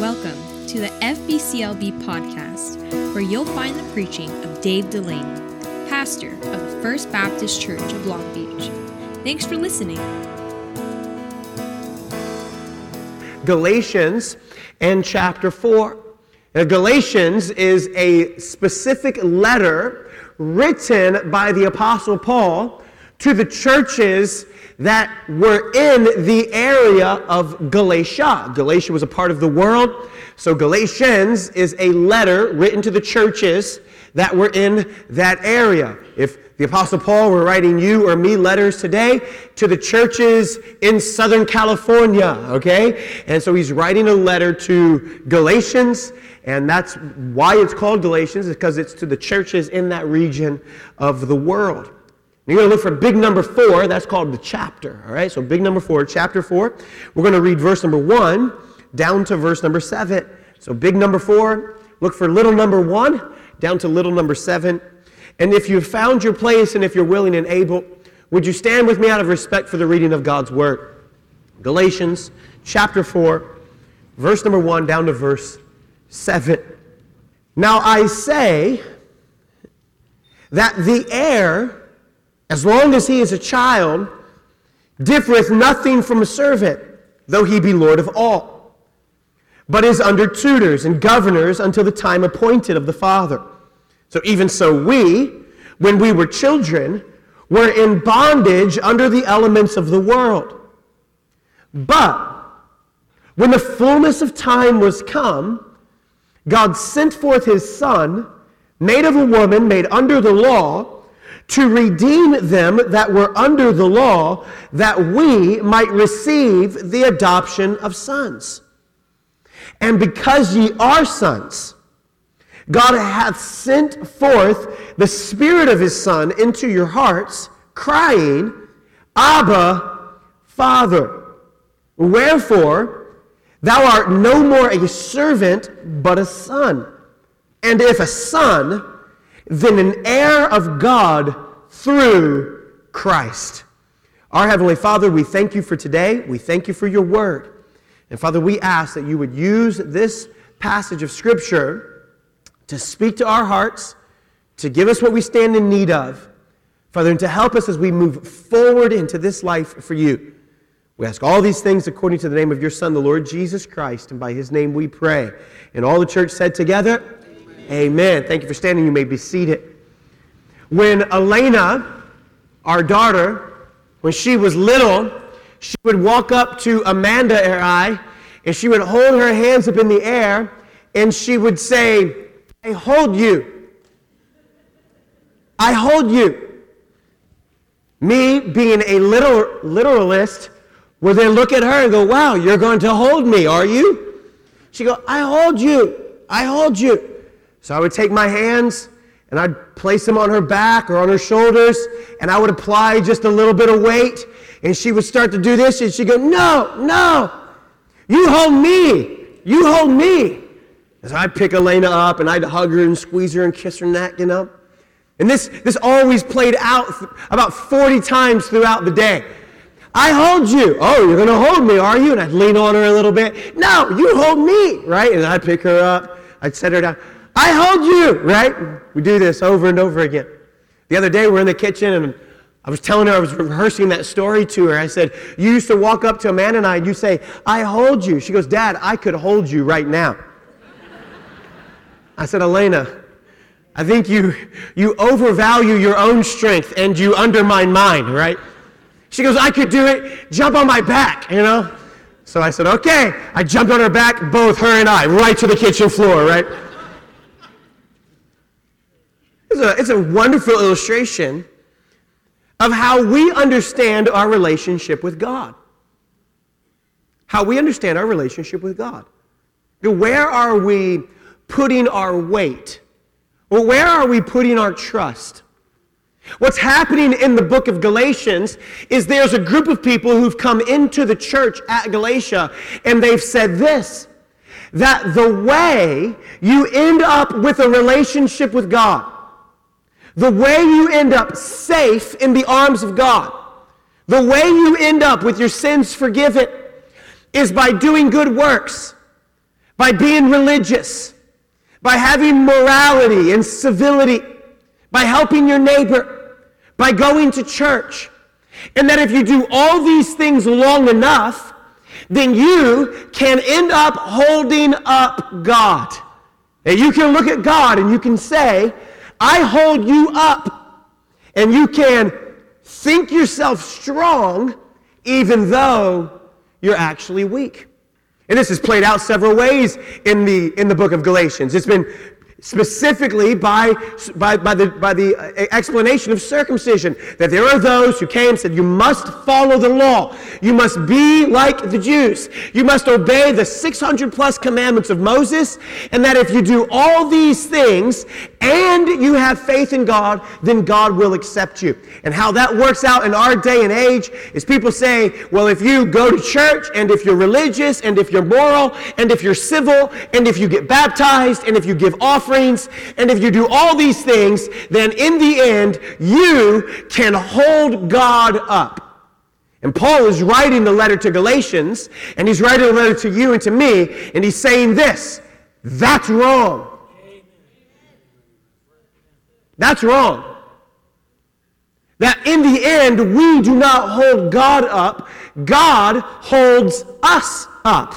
Welcome to the FBCLB podcast, where you'll find the preaching of Dave Delaney, pastor of the First Baptist Church of Long Beach. Thanks for listening. Galatians and chapter 4. Now, Galatians is a specific letter written by the Apostle Paul to the churches that were in the area of Galatia. Galatia was a part of the world, so Galatians is a letter written to the churches that were in that area. If the Apostle Paul were writing you or me letters today to the churches in Southern California, okay? And so he's writing a letter to Galatians, and that's why it's called Galatians, because it's to the churches in that region of the world. You're going to look for big number four. That's called the chapter. All right. So big number four, chapter four. We're going to read verse number one down to verse number seven. So big number four. Look for little number one down to little number seven. And if you've found your place and if you're willing and able, would you stand with me out of respect for the reading of God's word? Galatians chapter 4, verse number 1 down to verse 7. Now I say that the heir as long as he is a child, differeth nothing from a servant, though he be Lord of all, but is under tutors and governors until the time appointed of the Father. So even so, we, when we were children, were in bondage under the elements of the world. But when the fullness of time was come, God sent forth his Son, made of a woman, made under the law, to redeem them that were under the law, that we might receive the adoption of sons. And because ye are sons, God hath sent forth the Spirit of his Son into your hearts, crying, Abba, Father. Wherefore, thou art no more a servant, but a son. And if a son, then an heir of God through Christ. Our Heavenly Father, we thank you for today. We thank you for your word. And Father, we ask that you would use this passage of Scripture to speak to our hearts, to give us what we stand in need of, Father, and to help us as we move forward into this life for you. We ask all these things according to the name of your Son, the Lord Jesus Christ, and by his name we pray. And all the church said together, Amen. Thank you for standing. You may be seated. When Elena, our daughter, when she was little, she would walk up to Amanda and I, and she would hold her hands up in the air, and she would say, I hold you. I hold you. Me, being a literal, literalist, would then look at her and go, Wow, you're going to hold me, are you? She'd go, I hold you. I hold you. So I would take my hands and I'd place them on her back or on her shoulders, and I would apply just a little bit of weight, and she would start to do this, and she'd go, No, no, you hold me, you hold me. And so I'd pick Elena up, and I'd hug her and squeeze her and kiss her neck, you know. And this, this always played out about 40 times throughout the day. I hold you. Oh, you're going to hold me, are you? And I'd lean on her a little bit. No, you hold me, right? And I'd pick her up. I'd set her down. I hold you, right? We do this over and over again. The other day, we're in the kitchen and I was telling her, I was rehearsing that story to her. I said, You used to walk up to Amanda and I and you say, I hold you. She goes, Dad, I could hold you right now. I said, Elena, I think you, you overvalue your own strength and you undermine mine, right? She goes, I could do it. Jump on my back, you know? So I said, Okay. I jumped on her back, both her and I, right to the kitchen floor, right? It's a, it's a wonderful illustration of how we understand our relationship with God. How we understand our relationship with God. Where are we putting our weight? Or where are we putting our trust? What's happening in the book of Galatians is there's a group of people who've come into the church at Galatia and they've said this that the way you end up with a relationship with God the way you end up safe in the arms of God, the way you end up with your sins forgiven, is by doing good works, by being religious, by having morality and civility, by helping your neighbor, by going to church. And that if you do all these things long enough, then you can end up holding up God. And you can look at God and you can say, I hold you up. And you can think yourself strong even though you're actually weak. And this is played out several ways in the, in the book of Galatians. It's been specifically by, by, by, the, by the uh, explanation of circumcision. That there are those who came and said, You must follow the law. You must be like the Jews. You must obey the 600 plus commandments of Moses. And that if you do all these things and you have faith in God, then God will accept you. And how that works out in our day and age is people say, Well, if you go to church and if you're religious and if you're moral and if you're civil and if you get baptized and if you give offerings, and if you do all these things, then in the end, you can hold God up. And Paul is writing the letter to Galatians, and he's writing a letter to you and to me, and he's saying this that's wrong. That's wrong. That in the end, we do not hold God up, God holds us up.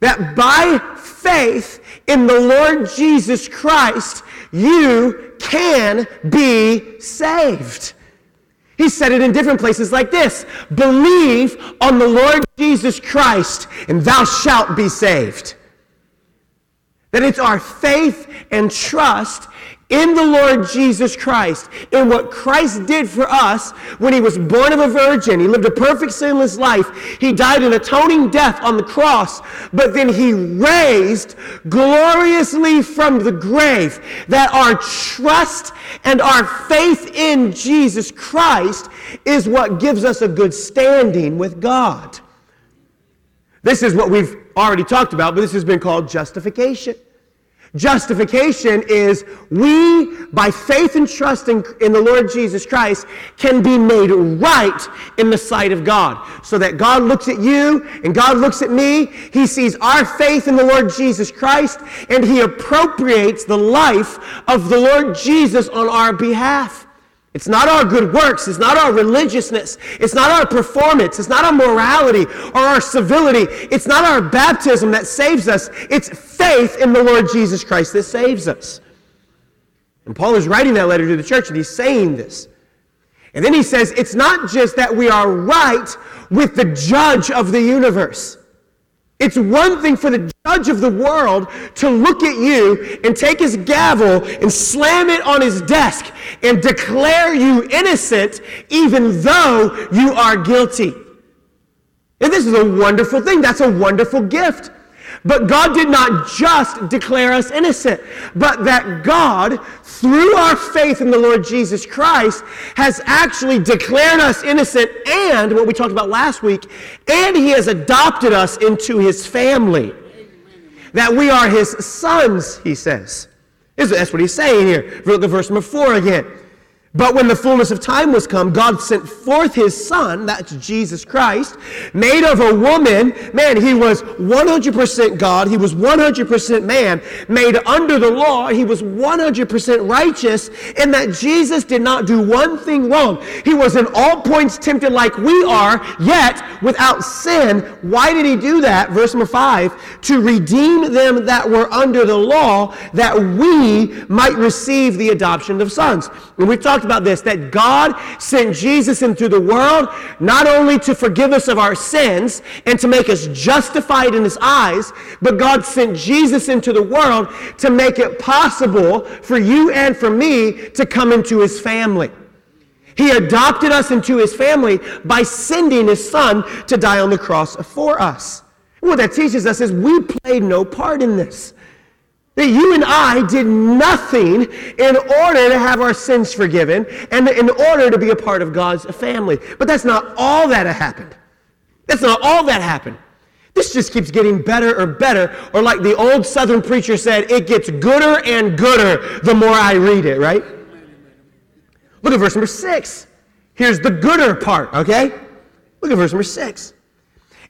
That by faith in the Lord Jesus Christ, you can be saved. He said it in different places like this Believe on the Lord Jesus Christ, and thou shalt be saved. That it's our faith and trust in the Lord Jesus Christ, in what Christ did for us when he was born of a virgin. He lived a perfect sinless life. He died an atoning death on the cross, but then he raised gloriously from the grave. That our trust and our faith in Jesus Christ is what gives us a good standing with God. This is what we've already talked about, but this has been called justification. Justification is we, by faith and trust in, in, the Lord Jesus Christ, can be made right in the sight of God. So that God looks at you and God looks at me. He sees our faith in the Lord Jesus Christ and He appropriates the life of the Lord Jesus on our behalf. It's not our good works. It's not our religiousness. It's not our performance. It's not our morality or our civility. It's not our baptism that saves us. It's faith in the Lord Jesus Christ that saves us. And Paul is writing that letter to the church and he's saying this. And then he says, it's not just that we are right with the judge of the universe. It's one thing for the judge of the world to look at you and take his gavel and slam it on his desk and declare you innocent even though you are guilty. And this is a wonderful thing. That's a wonderful gift. But God did not just declare us innocent, but that God, through our faith in the Lord Jesus Christ, has actually declared us innocent and, what we talked about last week, and He has adopted us into His family. That we are His sons, He says. That's what He's saying here. Look at verse number four again. But when the fullness of time was come, God sent forth his son, that's Jesus Christ, made of a woman. Man, he was 100% God, he was 100% man, made under the law, he was 100% righteous, in that Jesus did not do one thing wrong. He was in all points tempted like we are, yet without sin. Why did he do that? Verse number 5 to redeem them that were under the law, that we might receive the adoption of sons. And we talked about this that God sent Jesus into the world not only to forgive us of our sins and to make us justified in His eyes, but God sent Jesus into the world to make it possible for you and for me to come into His family. He adopted us into His family by sending His Son to die on the cross for us. What that teaches us is we played no part in this. That you and I did nothing in order to have our sins forgiven and in order to be a part of God's family. But that's not all that happened. That's not all that happened. This just keeps getting better or better. Or like the old Southern preacher said, it gets gooder and gooder the more I read it, right? Look at verse number six. Here's the gooder part, okay? Look at verse number six.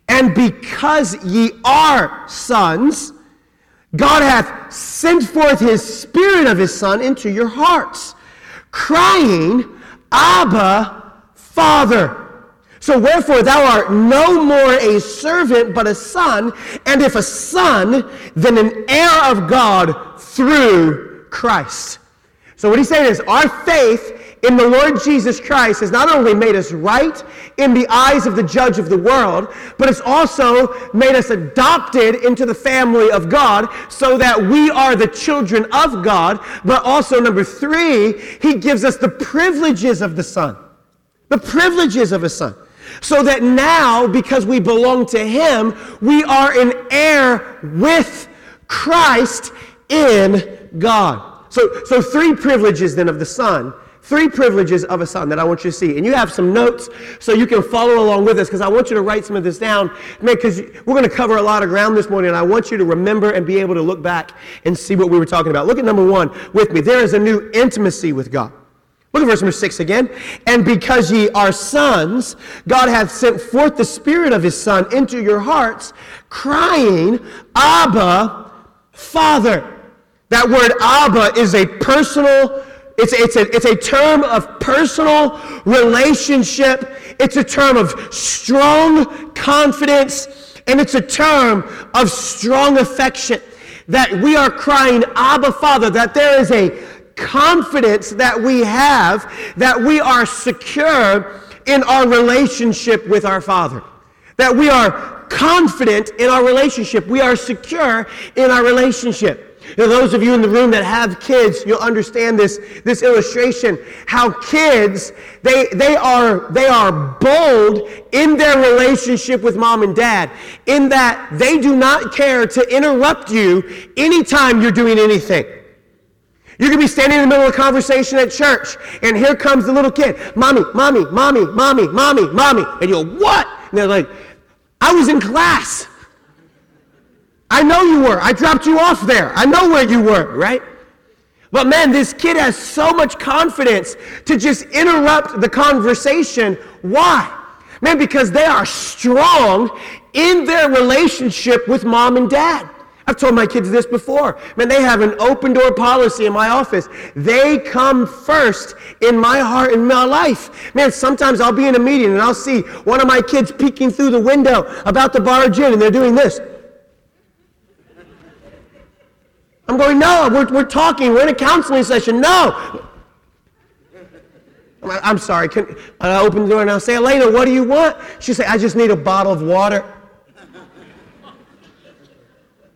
And because ye are sons, God hath sent forth his Spirit of his Son into your hearts, crying, Abba, Father. So wherefore thou art no more a servant, but a son, and if a son, then an heir of God through Christ. So what he's saying is our faith in the Lord Jesus Christ has not only made us right in the eyes of the judge of the world, but it's also made us adopted into the family of God so that we are the children of God. But also, number three, he gives us the privileges of the Son. The privileges of a son. So that now, because we belong to him, we are an heir with Christ in God. So, so three privileges then of the Son Three privileges of a son that I want you to see. And you have some notes so you can follow along with us because I want you to write some of this down. man, because we're going to cover a lot of ground this morning and I want you to remember and be able to look back and see what we were talking about. Look at number one with me. There is a new intimacy with God. Look at verse number six again. And because ye are sons, God hath sent forth the Spirit of his Son into your hearts, crying, Abba, Father. That word Abba is a personal it's, it's, a, it's a term of personal relationship. It's a term of strong confidence. And it's a term of strong affection. That we are crying, Abba, Father, that there is a confidence that we have that we are secure in our relationship with our Father. That we are confident in our relationship. We are secure in our relationship. Now, those of you in the room that have kids, you'll understand this, this illustration. How kids, they, they, are, they are bold in their relationship with mom and dad, in that they do not care to interrupt you anytime you're doing anything. You could be standing in the middle of a conversation at church, and here comes the little kid, Mommy, mommy, mommy, mommy, mommy, mommy. And you're, what? And they're like, I was in class. I know you were. I dropped you off there. I know where you were, right? But man, this kid has so much confidence to just interrupt the conversation. Why? Man, because they are strong in their relationship with mom and dad. I've told my kids this before. Man, they have an open door policy in my office. They come first in my heart and my life. Man, sometimes I'll be in a meeting and I'll see one of my kids peeking through the window about to barge in and they're doing this. I'm going, no, we're, we're talking. We're in a counseling session. No. I'm sorry. Can, I open the door and I'll say, Elena, what do you want? She'll say, I just need a bottle of water.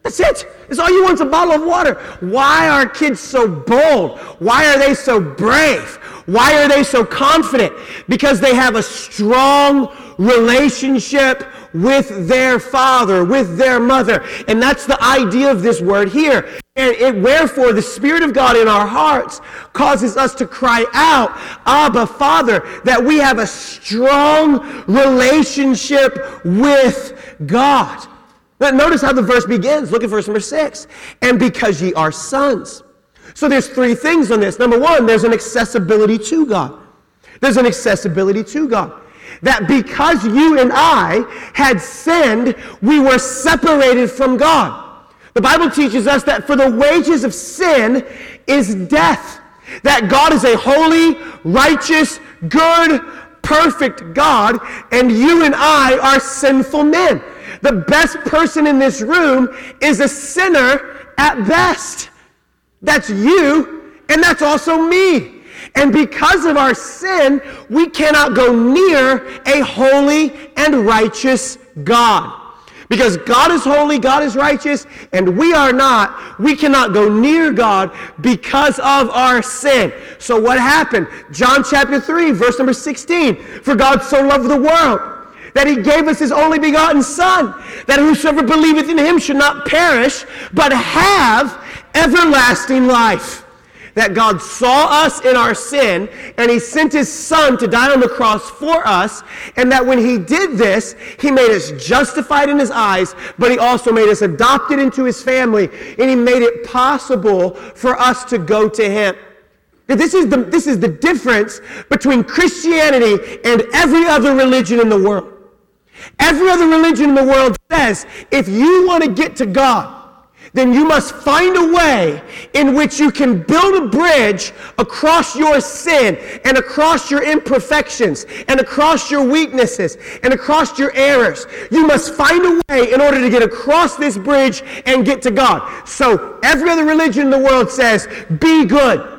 That's it. It's all you want is a bottle of water. Why are kids so bold? Why are they so brave? Why are they so confident? Because they have a strong relationship with their father, with their mother. And that's the idea of this word here. And it, wherefore the Spirit of God in our hearts causes us to cry out, Abba, Father, that we have a strong relationship with God. Now, notice how the verse begins. Look at verse number six. And because ye are sons. So there's three things on this. Number one, there's an accessibility to God. There's an accessibility to God that because you and I had sinned, we were separated from God. The Bible teaches us that for the wages of sin is death. That God is a holy, righteous, good, perfect God, and you and I are sinful men. The best person in this room is a sinner at best. That's you, and that's also me. And because of our sin, we cannot go near a holy and righteous God. Because God is holy, God is righteous, and we are not. We cannot go near God because of our sin. So what happened? John chapter 3, verse number 16. For God so loved the world that he gave us his only begotten Son, that whosoever believeth in him should not perish, but have everlasting life that God saw us in our sin and he sent his son to die on the cross for us and that when he did this he made us justified in his eyes but he also made us adopted into his family and he made it possible for us to go to him. This is the, this is the difference between Christianity and every other religion in the world. Every other religion in the world says if you want to get to God, then you must find a way in which you can build a bridge across your sin and across your imperfections and across your weaknesses and across your errors. You must find a way in order to get across this bridge and get to God. So every other religion in the world says, be good.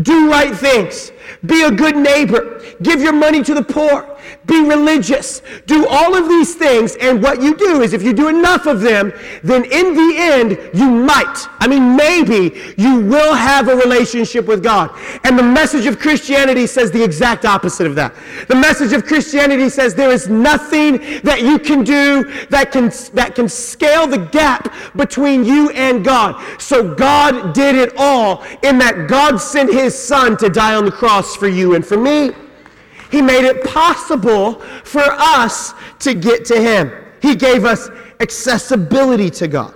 Do right things. Be a good neighbor. Give your money to the poor. Be religious. Do all of these things. And what you do is if you do enough of them, then in the end, you might, I mean, maybe you will have a relationship with God. And the message of Christianity says the exact opposite of that. The message of Christianity says there is nothing that you can do that can, that can scale the gap between you and God. So God did it all in that God sent his son to die on the cross for you and for me. He made it possible for us to get to Him. He gave us accessibility to God.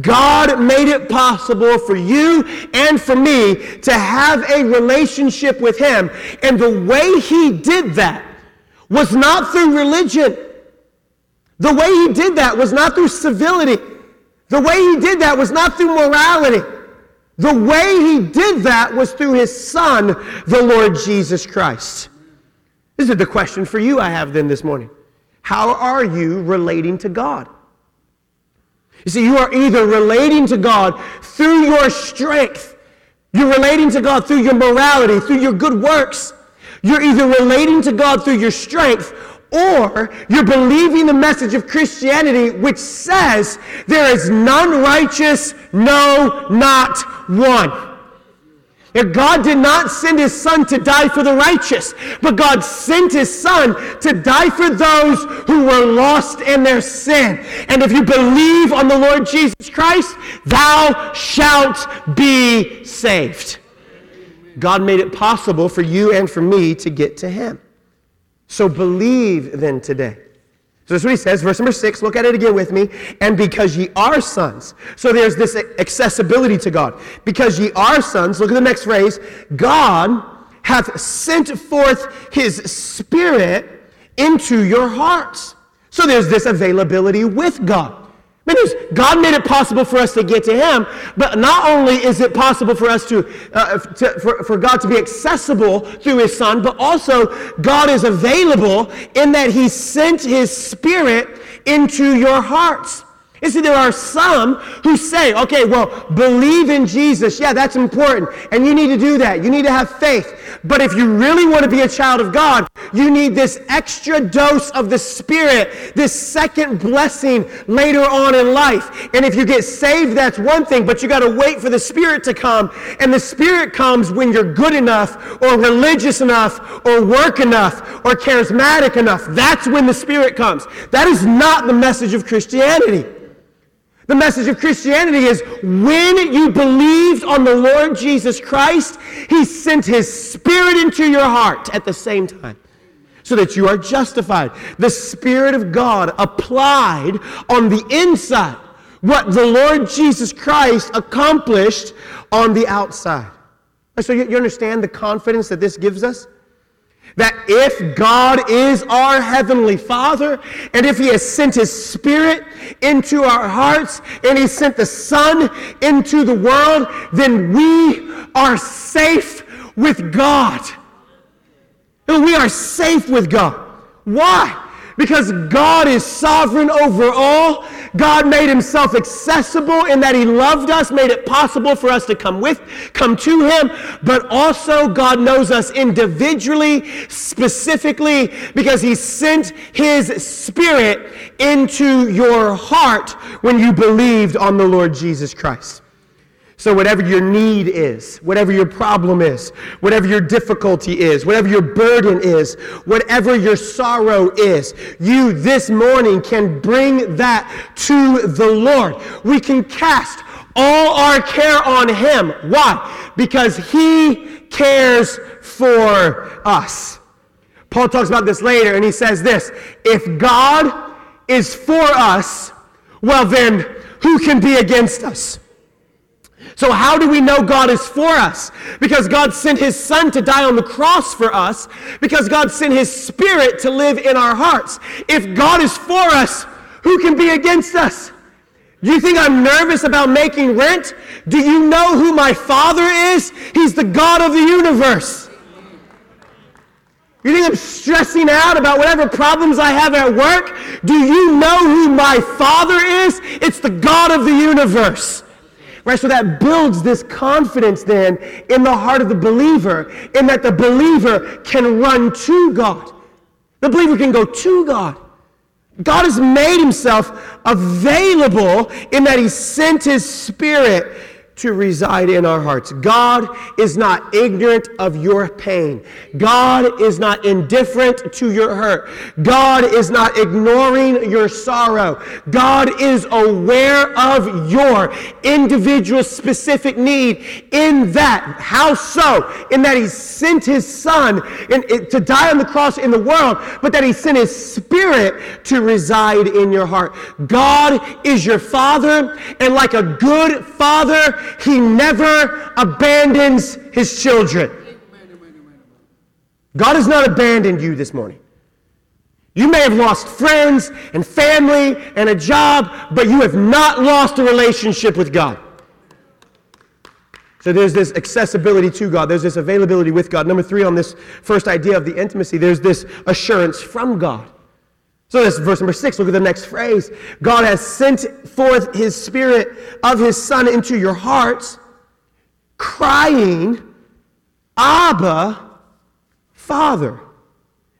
God made it possible for you and for me to have a relationship with Him. And the way He did that was not through religion. The way He did that was not through civility. The way He did that was not through morality. The way He did that was through His Son, the Lord Jesus Christ. This is the question for you I have then this morning. How are you relating to God? You see, you are either relating to God through your strength, you're relating to God through your morality, through your good works. You're either relating to God through your strength or you're believing the message of Christianity, which says there is none righteous, no, not one. If God did not send his son to die for the righteous, but God sent his son to die for those who were lost in their sin. And if you believe on the Lord Jesus Christ, thou shalt be saved. God made it possible for you and for me to get to him. So believe then today. So that's what he says, verse number six. Look at it again with me. And because ye are sons. So there's this accessibility to God. Because ye are sons, look at the next phrase. God hath sent forth his spirit into your hearts. So there's this availability with God. God made it possible for us to get to Him, but not only is it possible for us to, uh, to for, for God to be accessible through His Son, but also God is available in that He sent His Spirit into your hearts. You see, there are some who say, okay, well, believe in Jesus. Yeah, that's important. And you need to do that. You need to have faith. But if you really want to be a child of God, you need this extra dose of the Spirit, this second blessing later on in life. And if you get saved, that's one thing, but you got to wait for the Spirit to come. And the Spirit comes when you're good enough, or religious enough, or work enough, or charismatic enough. That's when the Spirit comes. That is not the message of Christianity. The message of Christianity is when you believed on the Lord Jesus Christ, He sent His Spirit into your heart at the same time so that you are justified. The Spirit of God applied on the inside what the Lord Jesus Christ accomplished on the outside. So you understand the confidence that this gives us? That if God is our Heavenly Father, and if He has sent His Spirit into our hearts, and He sent the Son into the world, then we are safe with God. We are safe with God. Why? Because God is sovereign over all. God made himself accessible in that he loved us, made it possible for us to come with, come to him, but also God knows us individually, specifically, because he sent his spirit into your heart when you believed on the Lord Jesus Christ. So, whatever your need is, whatever your problem is, whatever your difficulty is, whatever your burden is, whatever your sorrow is, you this morning can bring that to the Lord. We can cast all our care on Him. Why? Because He cares for us. Paul talks about this later, and he says this If God is for us, well, then who can be against us? So, how do we know God is for us? Because God sent His Son to die on the cross for us, because God sent His Spirit to live in our hearts. If God is for us, who can be against us? Do you think I'm nervous about making rent? Do you know who my Father is? He's the God of the universe. You think I'm stressing out about whatever problems I have at work? Do you know who my Father is? It's the God of the universe. Right? So that builds this confidence then in the heart of the believer, in that the believer can run to God. The believer can go to God. God has made himself available in that he sent his spirit to reside in our hearts. God is not ignorant of your pain. God is not indifferent to your hurt. God is not ignoring your sorrow. God is aware of your individual specific need in that. How so? In that He sent His Son in, in, to die on the cross in the world, but that He sent His Spirit to reside in your heart. God is your Father, and like a good Father, he never abandons his children. God has not abandoned you this morning. You may have lost friends and family and a job, but you have not lost a relationship with God. So there's this accessibility to God, there's this availability with God. Number three, on this first idea of the intimacy, there's this assurance from God. So that's verse number six. Look at the next phrase. God has sent forth his spirit of his son into your hearts, crying, Abba, Father.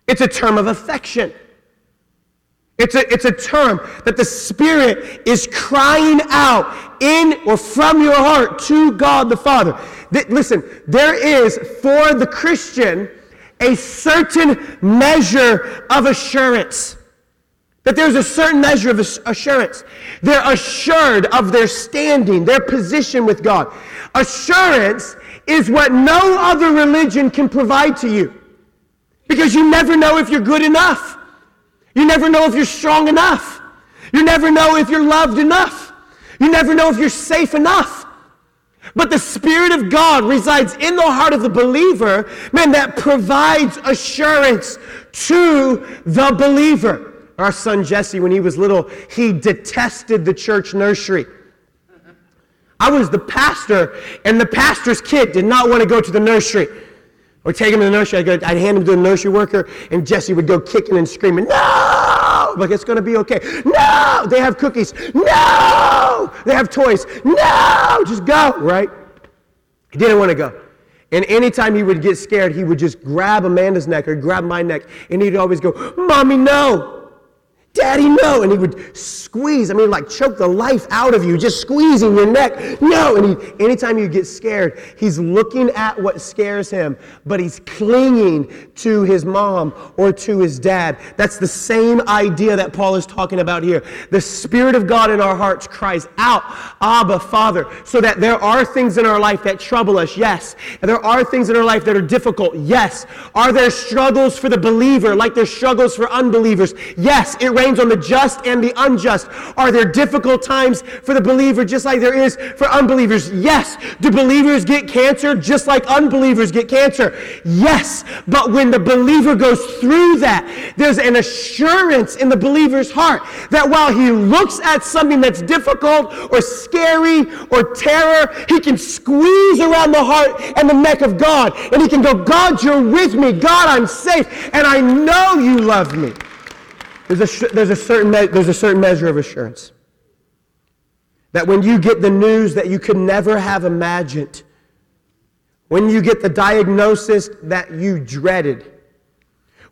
It's a term of affection. It's a, it's a term that the Spirit is crying out in or from your heart to God the Father. Th- listen, there is for the Christian a certain measure of assurance. That there's a certain measure of assurance. They're assured of their standing, their position with God. Assurance is what no other religion can provide to you. Because you never know if you're good enough. You never know if you're strong enough. You never know if you're loved enough. You never know if you're safe enough. But the Spirit of God resides in the heart of the believer, man, that provides assurance to the believer. Our son Jesse, when he was little, he detested the church nursery. I was the pastor, and the pastor's kid did not want to go to the nursery. Or take him to the nursery, I'd, go, I'd hand him to the nursery worker, and Jesse would go kicking and screaming, No! Like, it's going to be okay. No! They have cookies. No! They have toys. No! Just go, right? He didn't want to go. And anytime he would get scared, he would just grab Amanda's neck or grab my neck, and he'd always go, Mommy, no! Daddy, no. And he would squeeze, I mean, like choke the life out of you, just squeezing your neck. No. And he, anytime you get scared, he's looking at what scares him, but he's clinging to his mom or to his dad. That's the same idea that Paul is talking about here. The Spirit of God in our hearts cries out, Abba, Father, so that there are things in our life that trouble us, yes. And there are things in our life that are difficult, yes. Are there struggles for the believer like there's struggles for unbelievers? Yes. It rains on the just and the unjust. Are there difficult times for the believer just like there is for unbelievers? Yes. Do believers get cancer just like unbelievers get cancer? Yes. But when the believer goes through that, there's an assurance in the believer's heart that while he looks at something that's difficult or scary or terror, he can squeeze around the heart and the neck of God and he can go, God, you're with me. God, I'm safe. And I know you love me. There's a, there's, a certain me- there's a certain measure of assurance. That when you get the news that you could never have imagined, when you get the diagnosis that you dreaded,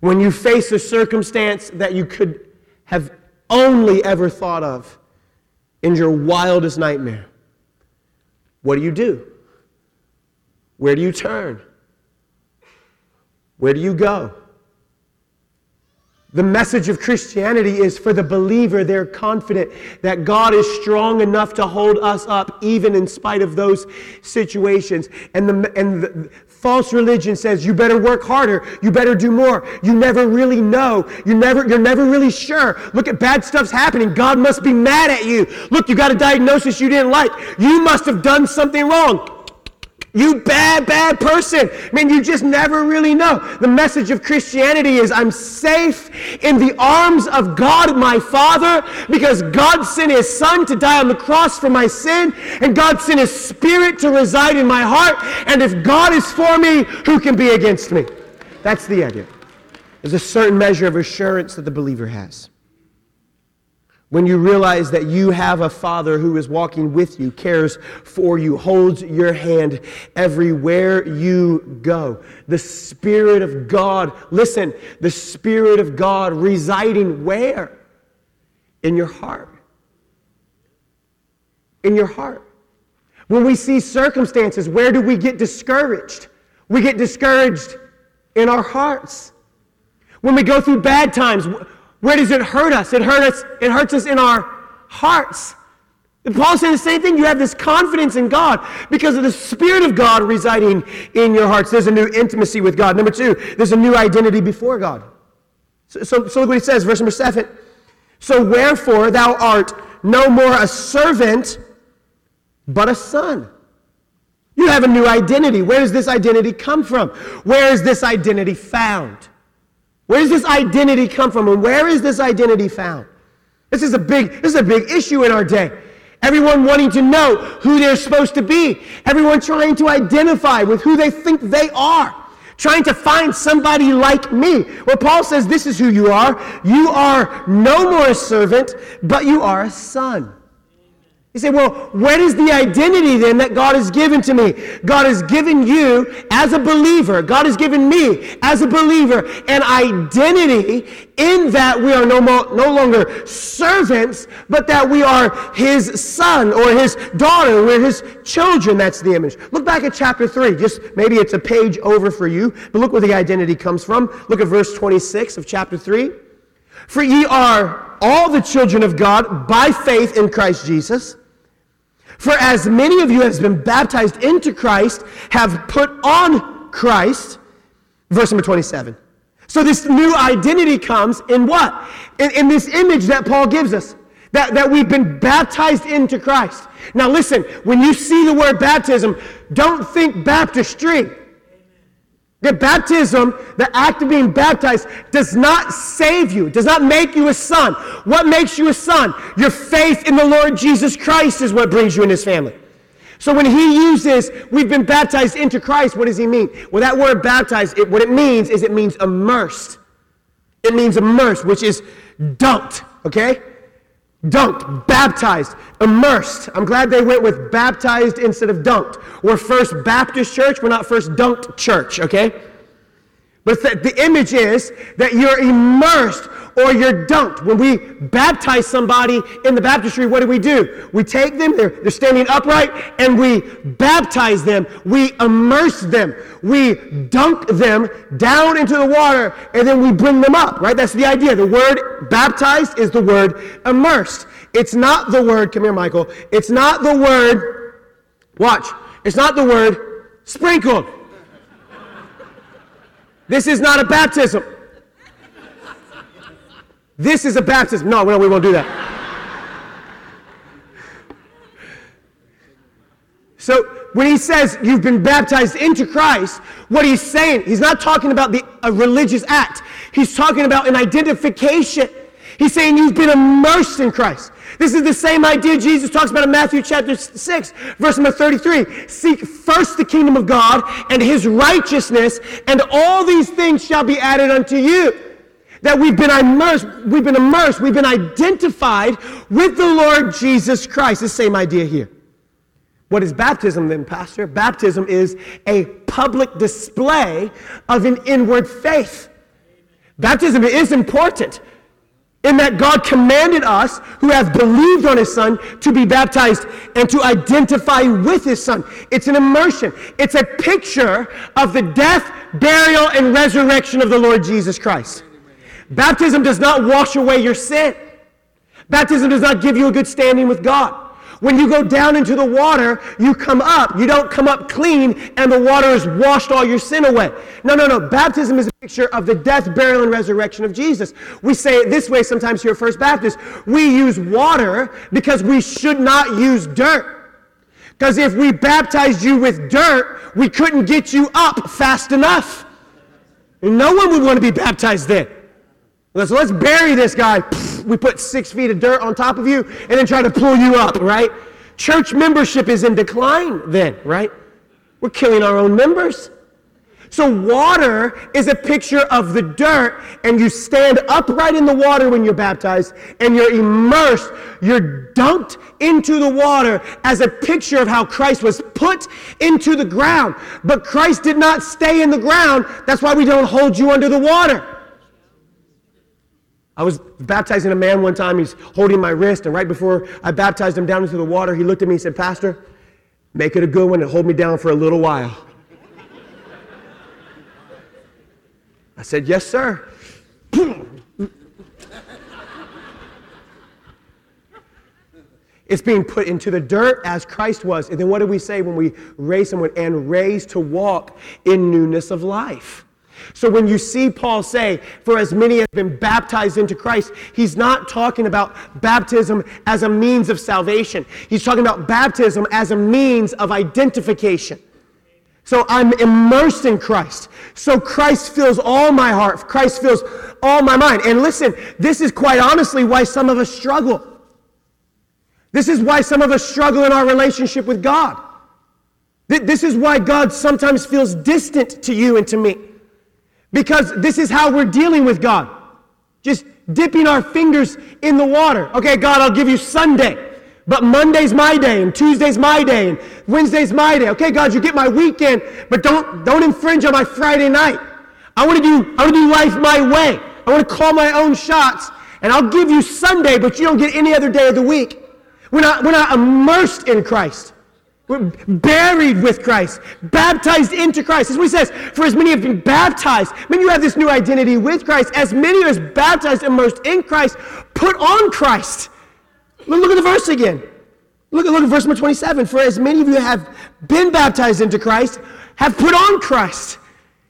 when you face a circumstance that you could have only ever thought of in your wildest nightmare, what do you do? Where do you turn? Where do you go? The message of Christianity is for the believer, they're confident that God is strong enough to hold us up even in spite of those situations. And, the, and the, False religion says you better work harder, you better do more. You never really know. You never, you're never really sure. Look at bad stuff's happening. God must be mad at you. Look, you got a diagnosis you didn't like. You must have done something wrong. You bad, bad person. Man, you just never really know. The message of Christianity is I'm safe in the arms of God, my Father, because God sent His Son to die on the cross for my sin, and God sent His Spirit to reside in my heart. And if God is for me, who can be against me? That's the idea. There's a certain measure of assurance that the believer has. When you realize that you have a Father who is walking with you, cares for you, holds your hand everywhere you go. The Spirit of God, listen, the Spirit of God residing where? In your heart. In your heart. When we see circumstances, where do we get discouraged? We get discouraged in our hearts. When we go through bad times, where does it hurt us? It hurt us, it hurts us in our hearts. And Paul saying the same thing. You have this confidence in God because of the Spirit of God residing in your hearts. There's a new intimacy with God. Number two, there's a new identity before God. So, so, so look what he says, verse number seven. So wherefore thou art no more a servant, but a son. You have a new identity. Where does this identity come from? Where is this identity found? Where does this identity come from? And where is this identity found? This is a big, this is a big issue in our day. Everyone wanting to know who they're supposed to be. Everyone trying to identify with who they think they are. Trying to find somebody like me. Well, Paul says this is who you are. You are no more a servant, but you are a son. You say, well, where is the identity then that God has given to me? God has given you as a believer. God has given me as a believer an identity in that we are no, more, no longer servants, but that we are his son or his daughter. We're his children. That's the image. Look back at chapter 3. Just maybe it's a page over for you, but look where the identity comes from. Look at verse 26 of chapter 3. For ye are all the children of God by faith in Christ Jesus. For as many of you as been baptized into Christ have put on Christ. Verse number 27. So this new identity comes in what? In, in this image that Paul gives us. That, that we've been baptized into Christ. Now listen, when you see the word baptism, don't think baptistry. The baptism, the act of being baptized, does not save you, does not make you a son. What makes you a son? Your faith in the Lord Jesus Christ is what brings you in his family. So when he uses, we've been baptized into Christ, what does he mean? Well, that word baptized, it, what it means is it means immersed. It means immersed, which is dunked, okay? Dunked, baptized, immersed. I'm glad they went with baptized instead of dunked. We're First Baptist Church, we're not First Dunked Church, okay? But the, the image is that you're immersed or you're dunked. When we baptize somebody in the baptistry, what do we do? We take them, they're, they're standing upright, and we baptize them. We immerse them. We dunk them down into the water, and then we bring them up, right? That's the idea. The word baptized is the word immersed. It's not the word, come here, Michael. It's not the word, watch, it's not the word sprinkled. This is not a baptism. This is a baptism. No, no, we won't do that. So when he says you've been baptized into Christ, what he's saying, he's not talking about the, a religious act. He's talking about an identification. He's saying you've been immersed in Christ. This is the same idea Jesus talks about in Matthew chapter 6, verse number 33. Seek first the kingdom of God and his righteousness, and all these things shall be added unto you. That we've been immersed, we've been immersed, we've been identified with the Lord Jesus Christ. The same idea here. What is baptism then, Pastor? Baptism is a public display of an inward faith. Baptism is important in that God commanded us who have believed on his son to be baptized and to identify with his son. It's an immersion. It's a picture of the death, burial, and resurrection of the Lord Jesus Christ. Baptism does not wash away your sin. Baptism does not give you a good standing with God. When you go down into the water, you come up. You don't come up clean and the water has washed all your sin away. No, no, no. Baptism is a picture of the death, burial, and resurrection of Jesus. We say it this way sometimes here at First Baptist. We use water because we should not use dirt. Because if we baptized you with dirt, we couldn't get you up fast enough. And no one would want to be baptized then. So let's bury this guy. We put six feet of dirt on top of you and then try to pull you up, right? Church membership is in decline then, right? We're killing our own members. So water is a picture of the dirt, and you stand upright in the water when you're baptized, and you're immersed, you're dunked into the water as a picture of how Christ was put into the ground. But Christ did not stay in the ground. That's why we don't hold you under the water. I was baptizing a man one time. He's holding my wrist, and right before I baptized him down into the water, he looked at me and said, Pastor, make it a good one and hold me down for a little while. I said, Yes, sir. it's being put into the dirt as Christ was. And then what do we say when we raise someone and raise to walk in newness of life? So when you see Paul say, for as many have been baptized into Christ, he's not talking about baptism as a means of salvation. He's talking about baptism as a means of identification. So I'm immersed in Christ. So Christ fills all my heart. Christ fills all my mind. And listen, this is quite honestly why some of us struggle. This is why some of us struggle in our relationship with God. This is why God sometimes feels distant to you and to me. Because this is how we're dealing with God. Just dipping our fingers in the water. Okay, God, I'll give you Sunday. But Monday's my day, and Tuesday's my day, and Wednesday's my day. Okay, God, you get my weekend, but don't, don't infringe on my Friday night. I want to do I want to do life my way. I want to call my own shots, and I'll give you Sunday, but you don't get any other day of the week. We're not, we're not immersed in Christ. We're buried with Christ, baptized into Christ. That's what he says. For as many have been baptized, when you have this new identity with Christ, as many as baptized, immersed in Christ, put on Christ. Look at the verse again. Look at, look at verse number 27. For as many of you have been baptized into Christ, have put on Christ.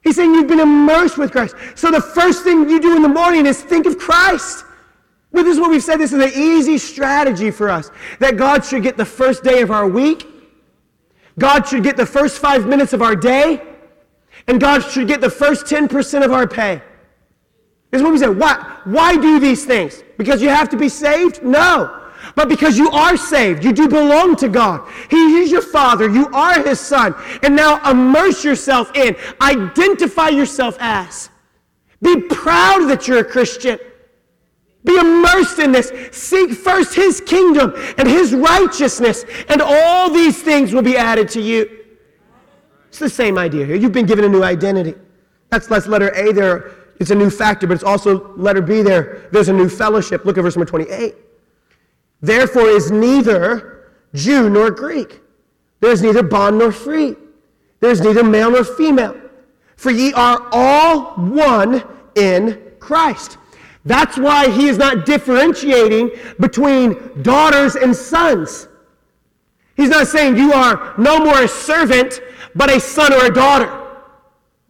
He's saying you've been immersed with Christ. So the first thing you do in the morning is think of Christ. This is what we've said. This is an easy strategy for us. That God should get the first day of our week God should get the first five minutes of our day, and God should get the first 10% of our pay. This is what we say. Why, why do these things? Because you have to be saved? No. But because you are saved, you do belong to God. He is your Father, you are His Son. And now immerse yourself in, identify yourself as. Be proud that you're a Christian. Be immersed in this. Seek first his kingdom and his righteousness, and all these things will be added to you. It's the same idea here. You've been given a new identity. That's, that's letter A there. It's a new factor, but it's also letter B there. There's a new fellowship. Look at verse number 28. Therefore is neither Jew nor Greek. There's neither bond nor free. There's neither male nor female. For ye are all one in Christ. That's why he is not differentiating between daughters and sons. He's not saying you are no more a servant, but a son or a daughter.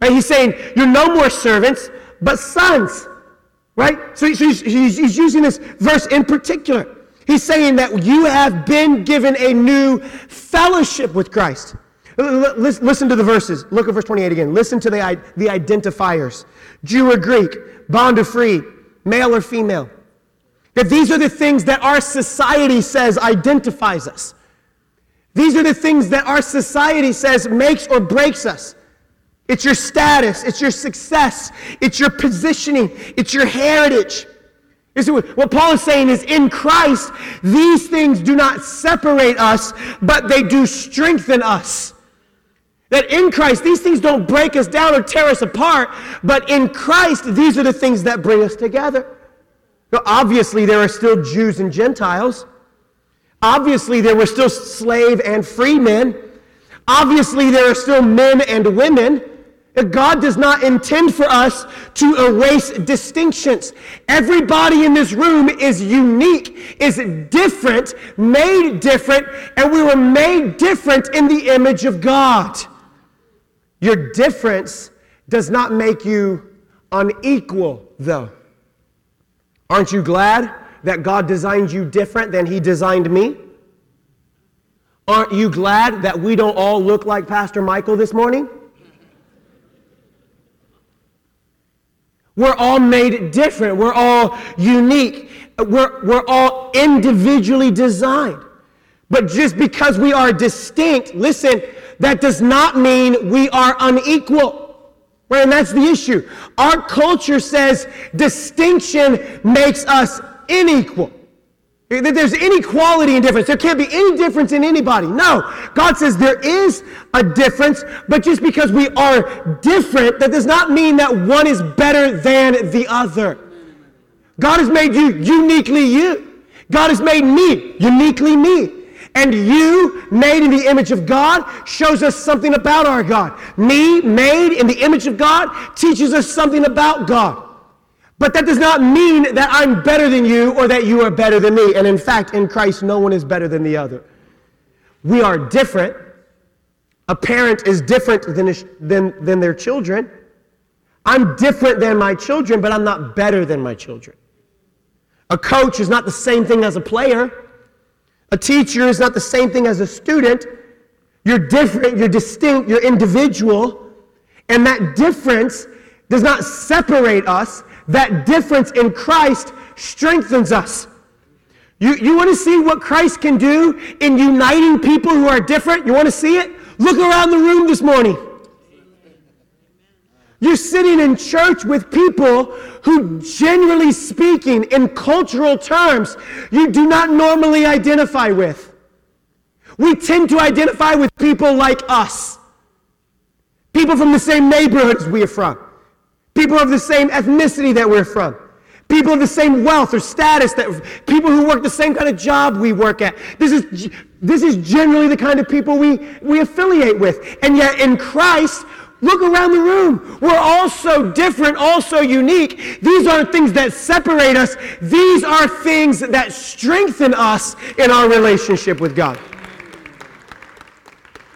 Right? He's saying you're no more servants, but sons. Right? So he's, he's using this verse in particular. He's saying that you have been given a new fellowship with Christ. Listen to the verses. Look at verse 28 again. Listen to the, the identifiers Jew or Greek, bond or free male or female. That these are the things that our society says identifies us. These are the things that our society says makes or breaks us. It's your status, it's your success, it's your positioning, it's your heritage. What Paul is saying is in Christ, these things do not separate us, but they do strengthen us. That in Christ, these things don't break us down or tear us apart, but in Christ, these are the things that bring us together. Now, obviously, there are still Jews and Gentiles. Obviously, there were still slave and free men. Obviously, there are still men and women. God does not intend for us to erase distinctions. Everybody in this room is unique, is different, made different, and we were made different in the image of God. Your difference does not make you unequal, though. Aren't you glad that God designed you different than He designed me? Aren't you glad that we don't all look like Pastor Michael this morning? We're all made different. We're all unique. We're, we're all individually designed. But just because we are distinct, listen, that does not mean we are unequal. Right? And that's the issue. Our culture says distinction makes us unequal. That there's inequality in difference. There can't be any difference in anybody. No. God says there is a difference, but just because we are different, that does not mean that one is better than the other. God has made you uniquely you. God has made me uniquely me. And you, made in the image of God, shows us something about our God. Me, made in the image of God, teaches us something about God. But that does not mean that I'm better than you or that you are better than me. And in fact, in Christ, no one is better than the other. We are different. A parent is different than, than, than their children. I'm different than my children, but I'm not better than my children. A coach is not the same thing as a player. A teacher is not the same thing as a student. You're different, you're distinct, you're individual. And that difference does not separate us, that difference in Christ strengthens us. You, you want to see what Christ can do in uniting people who are different? You want to see it? Look around the room this morning. You're sitting in church with people who, generally speaking, in cultural terms, you do not normally identify with. We tend to identify with people like us, people from the same neighborhoods we're from. People of the same ethnicity that we're from. People of the same wealth or status that people who work the same kind of job we work at. This is this is generally the kind of people we, we affiliate with. And yet in Christ, look around the room. We're all so different, all so unique. These aren't things that separate us. These are things that strengthen us in our relationship with God.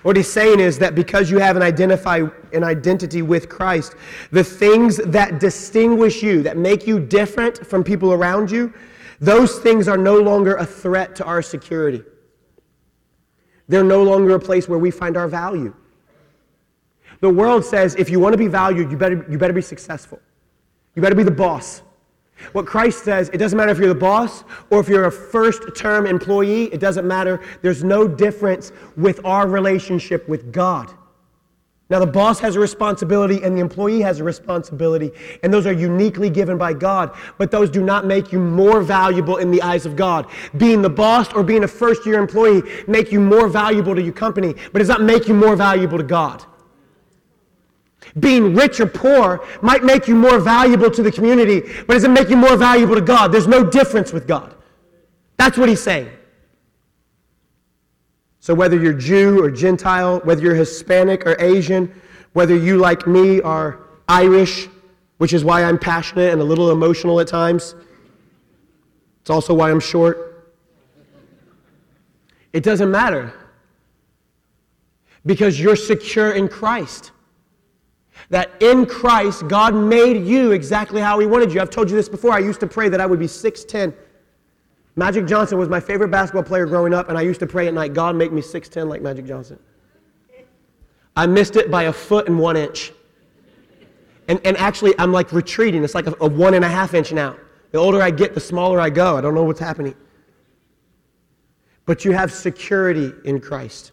What he's saying is that because you have an, identify, an identity with Christ, the things that distinguish you, that make you different from people around you, those things are no longer a threat to our security. They're no longer a place where we find our value. The world says if you want to be valued, you better, you better be successful. You better be the boss. What Christ says, it doesn't matter if you're the boss or if you're a first term employee, it doesn't matter. There's no difference with our relationship with God. Now, the boss has a responsibility and the employee has a responsibility, and those are uniquely given by God, but those do not make you more valuable in the eyes of God. Being the boss or being a first year employee make you more valuable to your company, but does not make you more valuable to God. Being rich or poor might make you more valuable to the community, but does it make you more valuable to God? There's no difference with God. That's what he's saying. So, whether you're Jew or Gentile, whether you're Hispanic or Asian, whether you, like me, are Irish, which is why I'm passionate and a little emotional at times, it's also why I'm short. It doesn't matter because you're secure in Christ that in Christ, God made you exactly how He wanted you. I've told you this before. I used to pray that I would be 6'10. Magic Johnson was my favorite basketball player growing up, and I used to pray at night, God, make me 6'10 like Magic Johnson. I missed it by a foot and one inch. And, and actually, I'm like retreating. It's like a, a one and a half inch now. The older I get, the smaller I go. I don't know what's happening. But you have security in Christ.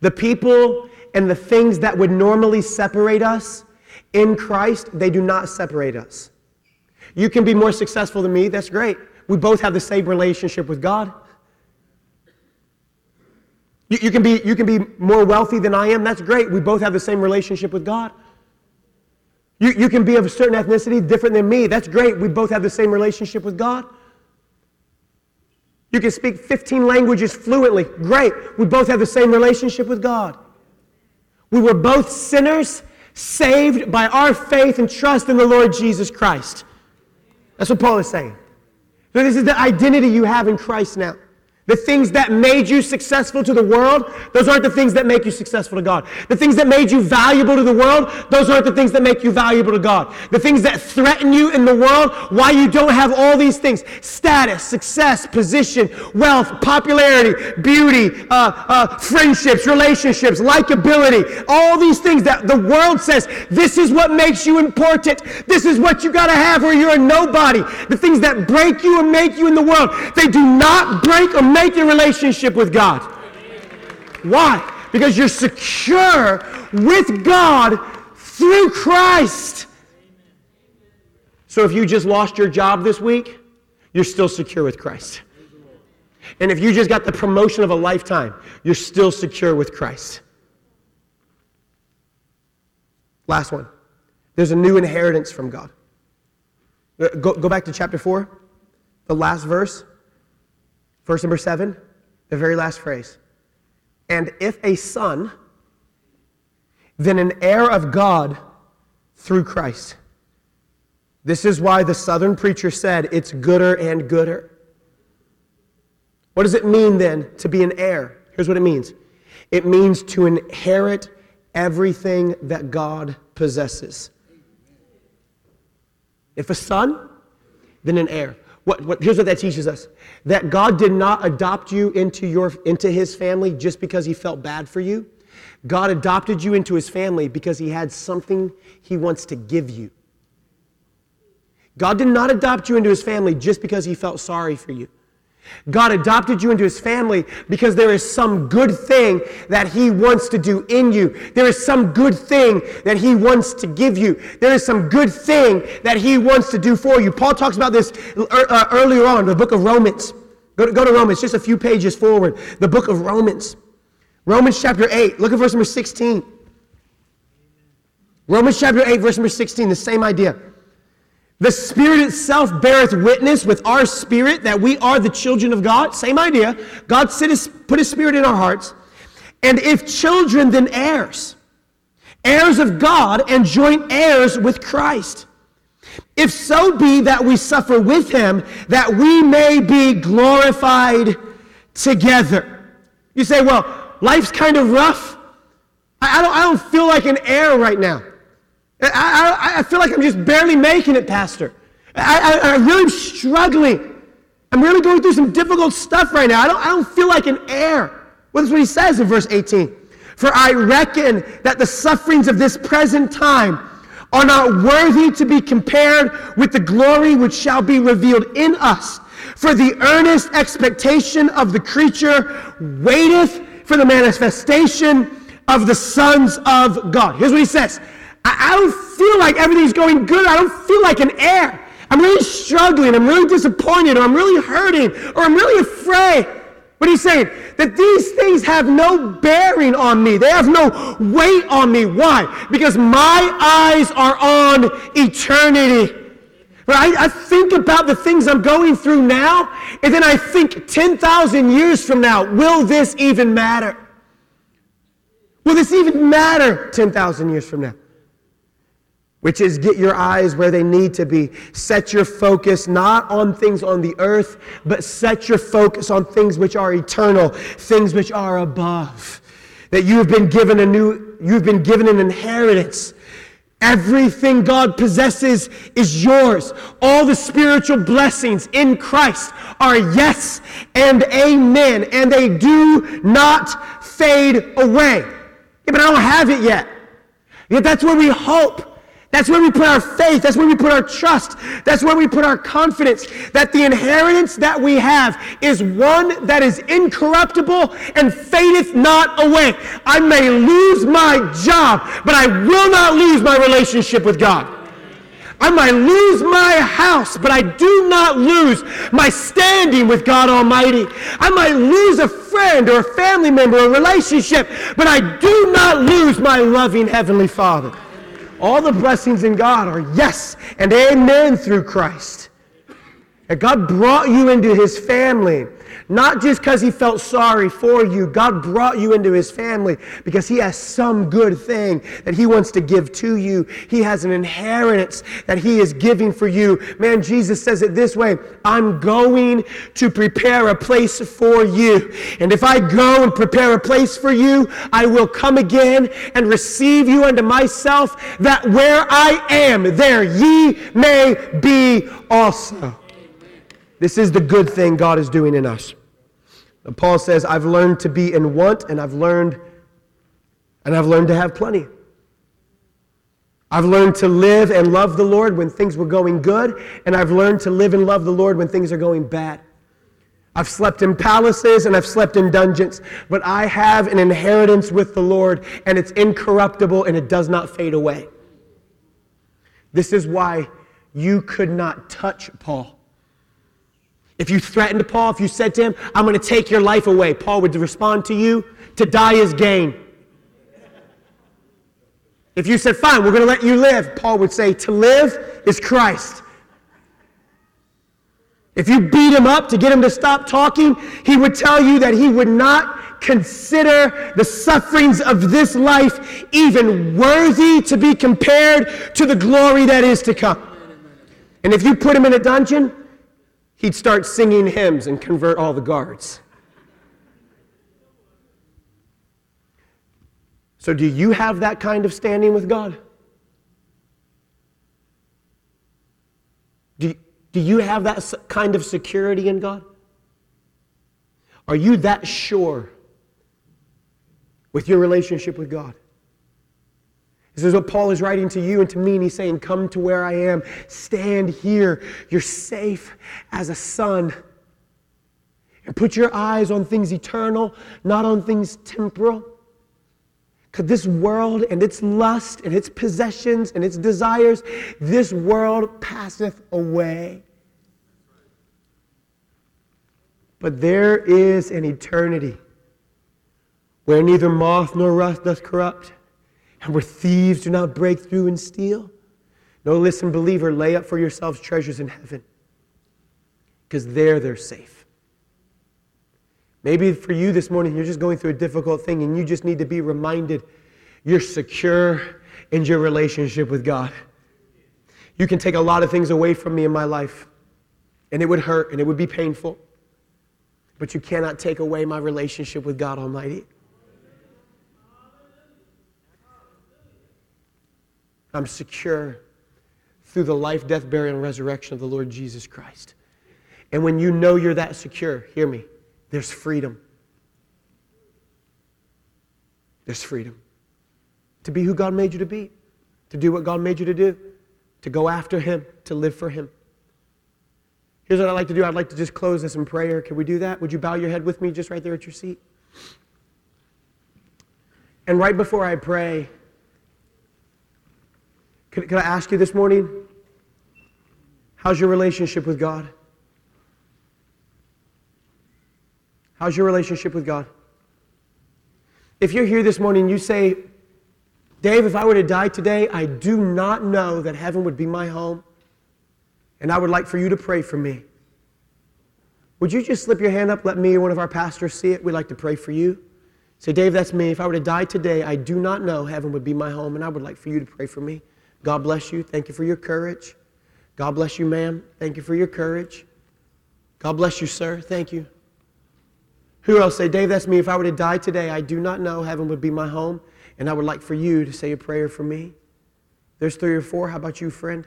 The people and the things that would normally separate us in Christ, they do not separate us. You can be more successful than me, that's great. We both have the same relationship with God. You, you, can be, you can be more wealthy than I am, that's great. We both have the same relationship with God. You, you can be of a certain ethnicity different than me, that's great. We both have the same relationship with God. You can speak 15 languages fluently, great. We both have the same relationship with God. We were both sinners saved by our faith and trust in the Lord Jesus Christ. That's what Paul is saying. So this is the identity you have in Christ now. The things that made you successful to the world, those aren't the things that make you successful to God. The things that made you valuable to the world, those aren't the things that make you valuable to God. The things that threaten you in the world, why you don't have all these things status, success, position, wealth, popularity, beauty, uh, uh, friendships, relationships, likability, all these things that the world says this is what makes you important. This is what you got to have or you're a nobody. The things that break you and make you in the world, they do not break or make make your relationship with God. Why? Because you're secure with God through Christ. So if you just lost your job this week, you're still secure with Christ. And if you just got the promotion of a lifetime, you're still secure with Christ. Last one. There's a new inheritance from God. Uh, go, go back to chapter 4, the last verse. Verse number seven, the very last phrase. And if a son, then an heir of God through Christ. This is why the southern preacher said it's gooder and gooder. What does it mean then to be an heir? Here's what it means it means to inherit everything that God possesses. If a son, then an heir. What, what, here's what that teaches us that God did not adopt you into, your, into his family just because he felt bad for you. God adopted you into his family because he had something he wants to give you. God did not adopt you into his family just because he felt sorry for you. God adopted you into his family because there is some good thing that he wants to do in you. There is some good thing that he wants to give you. There is some good thing that he wants to do for you. Paul talks about this uh, earlier on, the book of Romans. Go to, go to Romans, just a few pages forward. The book of Romans. Romans chapter 8. Look at verse number 16. Romans chapter 8, verse number 16, the same idea. The Spirit itself beareth witness with our spirit that we are the children of God. Same idea. God put His Spirit in our hearts. And if children, then heirs. Heirs of God and joint heirs with Christ. If so be that we suffer with Him, that we may be glorified together. You say, well, life's kind of rough. I don't, I don't feel like an heir right now. I, I, I feel like I'm just barely making it, Pastor. I, I, I'm really struggling. I'm really going through some difficult stuff right now. I don't, I don't feel like an heir. Well, that's what he says in verse 18. For I reckon that the sufferings of this present time are not worthy to be compared with the glory which shall be revealed in us. For the earnest expectation of the creature waiteth for the manifestation of the sons of God. Here's what he says I, I don't feel like everything's going good. I don't feel like an heir. I'm really struggling. I'm really disappointed, or I'm really hurting, or I'm really afraid. What he's saying? That these things have no bearing on me. They have no weight on me. Why? Because my eyes are on eternity. Right? I think about the things I'm going through now, and then I think 10,000 years from now, will this even matter? Will this even matter 10,000 years from now? Which is get your eyes where they need to be. Set your focus not on things on the earth, but set your focus on things which are eternal, things which are above. That you have been given a new, you've been given an inheritance. Everything God possesses is yours. All the spiritual blessings in Christ are yes and amen, and they do not fade away. Yeah, but I don't have it yet. Yet that's where we hope. That's where we put our faith. That's where we put our trust. That's where we put our confidence that the inheritance that we have is one that is incorruptible and fadeth not away. I may lose my job, but I will not lose my relationship with God. I might lose my house, but I do not lose my standing with God Almighty. I might lose a friend or a family member, or a relationship, but I do not lose my loving Heavenly Father. All the blessings in God are yes and amen through Christ. That God brought you into his family, not just because he felt sorry for you. God brought you into his family because he has some good thing that he wants to give to you. He has an inheritance that he is giving for you. Man, Jesus says it this way I'm going to prepare a place for you. And if I go and prepare a place for you, I will come again and receive you unto myself, that where I am, there ye may be also. This is the good thing God is doing in us. Paul says, I've learned to be in want and I've learned and I've learned to have plenty. I've learned to live and love the Lord when things were going good, and I've learned to live and love the Lord when things are going bad. I've slept in palaces and I've slept in dungeons, but I have an inheritance with the Lord, and it's incorruptible and it does not fade away. This is why you could not touch Paul. If you threatened Paul, if you said to him, I'm going to take your life away, Paul would respond to you, to die is gain. If you said, fine, we're going to let you live, Paul would say, to live is Christ. If you beat him up to get him to stop talking, he would tell you that he would not consider the sufferings of this life even worthy to be compared to the glory that is to come. And if you put him in a dungeon, he'd start singing hymns and convert all the guards. So, do you have that kind of standing with God? Do, do you have that kind of security in God? Are you that sure with your relationship with God? This is what Paul is writing to you and to me, and he's saying, Come to where I am. Stand here. You're safe as a son. And put your eyes on things eternal, not on things temporal. Because this world and its lust and its possessions and its desires, this world passeth away. But there is an eternity where neither moth nor rust doth corrupt and where thieves do not break through and steal. No, listen, believer, lay up for yourselves treasures in heaven because there they're safe. Maybe for you this morning, you're just going through a difficult thing and you just need to be reminded you're secure in your relationship with God. You can take a lot of things away from me in my life, and it would hurt and it would be painful, but you cannot take away my relationship with God Almighty. I'm secure through the life, death, burial, and resurrection of the Lord Jesus Christ. And when you know you're that secure, hear me, there's freedom. There's freedom to be who God made you to be, to do what God made you to do, to go after Him, to live for Him. Here's what I'd like to do I'd like to just close this in prayer. Can we do that? Would you bow your head with me just right there at your seat? And right before I pray, can I ask you this morning? How's your relationship with God? How's your relationship with God? If you're here this morning, you say, Dave, if I were to die today, I do not know that heaven would be my home, and I would like for you to pray for me. Would you just slip your hand up, let me or one of our pastors see it? We'd like to pray for you. Say, Dave, that's me. If I were to die today, I do not know heaven would be my home, and I would like for you to pray for me. God bless you. Thank you for your courage. God bless you, ma'am. Thank you for your courage. God bless you, sir. Thank you. Who else say, Dave, that's me. If I were to die today, I do not know heaven would be my home, and I would like for you to say a prayer for me. There's three or four. How about you, friend?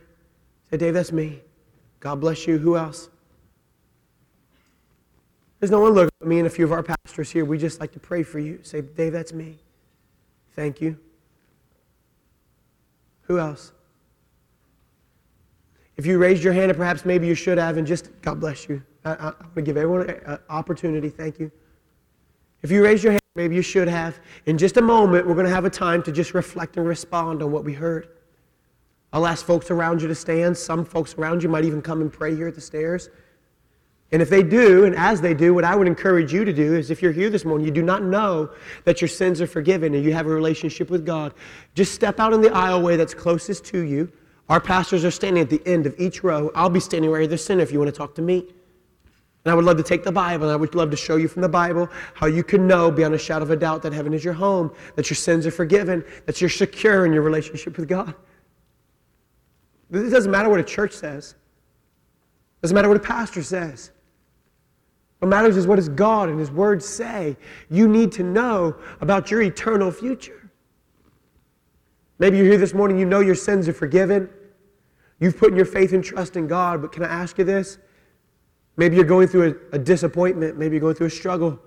Say, Dave, that's me. God bless you. Who else? There's no one looking at me and a few of our pastors here. We just like to pray for you. Say, Dave, that's me. Thank you. Who else? If you raised your hand, and perhaps maybe you should have, and just God bless you. I, I, am going to give everyone an opportunity. Thank you. If you raised your hand, maybe you should have. In just a moment, we're going to have a time to just reflect and respond on what we heard. I'll ask folks around you to stand. Some folks around you might even come and pray here at the stairs. And if they do, and as they do, what I would encourage you to do is if you're here this morning, you do not know that your sins are forgiven and you have a relationship with God, just step out in the aisleway that's closest to you. Our pastors are standing at the end of each row. I'll be standing right at the center if you want to talk to me. And I would love to take the Bible, and I would love to show you from the Bible how you can know beyond a shadow of a doubt that heaven is your home, that your sins are forgiven, that you're secure in your relationship with God. It doesn't matter what a church says. It doesn't matter what a pastor says. What matters is what does God and His Word say. You need to know about your eternal future. Maybe you're here this morning, you know your sins are forgiven. You've put your faith and trust in God, but can I ask you this? Maybe you're going through a, a disappointment. Maybe you're going through a struggle.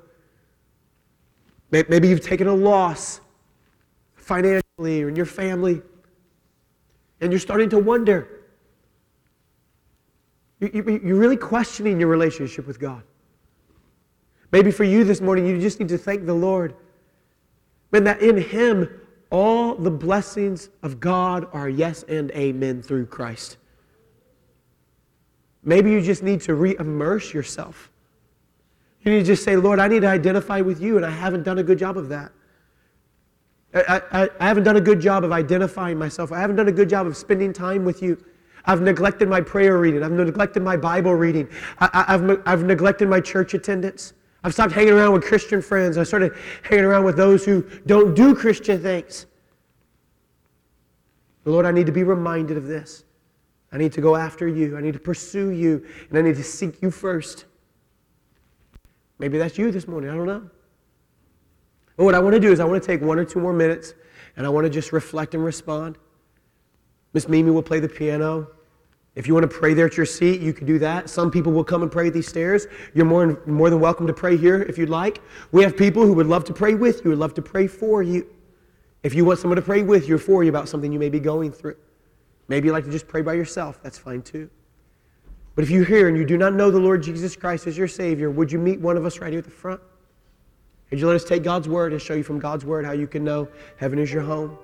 Maybe you've taken a loss financially or in your family, and you're starting to wonder. You're really questioning your relationship with God. Maybe for you this morning, you just need to thank the Lord. And that in Him, all the blessings of God are yes and amen through Christ. Maybe you just need to re immerse yourself. You need to just say, Lord, I need to identify with you, and I haven't done a good job of that. I, I, I, haven't done a good job of identifying myself. I haven't done a good job of spending time with you. I've neglected my prayer reading. I've neglected my Bible reading. I, have I've neglected my church attendance. I've stopped hanging around with Christian friends. I started hanging around with those who don't do Christian things. Lord, I need to be reminded of this. I need to go after you. I need to pursue you. And I need to seek you first. Maybe that's you this morning. I don't know. But what I want to do is I want to take one or two more minutes and I want to just reflect and respond. Miss Mimi will play the piano. If you want to pray there at your seat, you can do that. Some people will come and pray at these stairs. You're more, more than welcome to pray here if you'd like. We have people who would love to pray with you, would love to pray for you. If you want someone to pray with you or for you about something you may be going through, maybe you like to just pray by yourself, that's fine too. But if you're here and you do not know the Lord Jesus Christ as your Savior, would you meet one of us right here at the front? Would you let us take God's Word and show you from God's Word how you can know heaven is your home?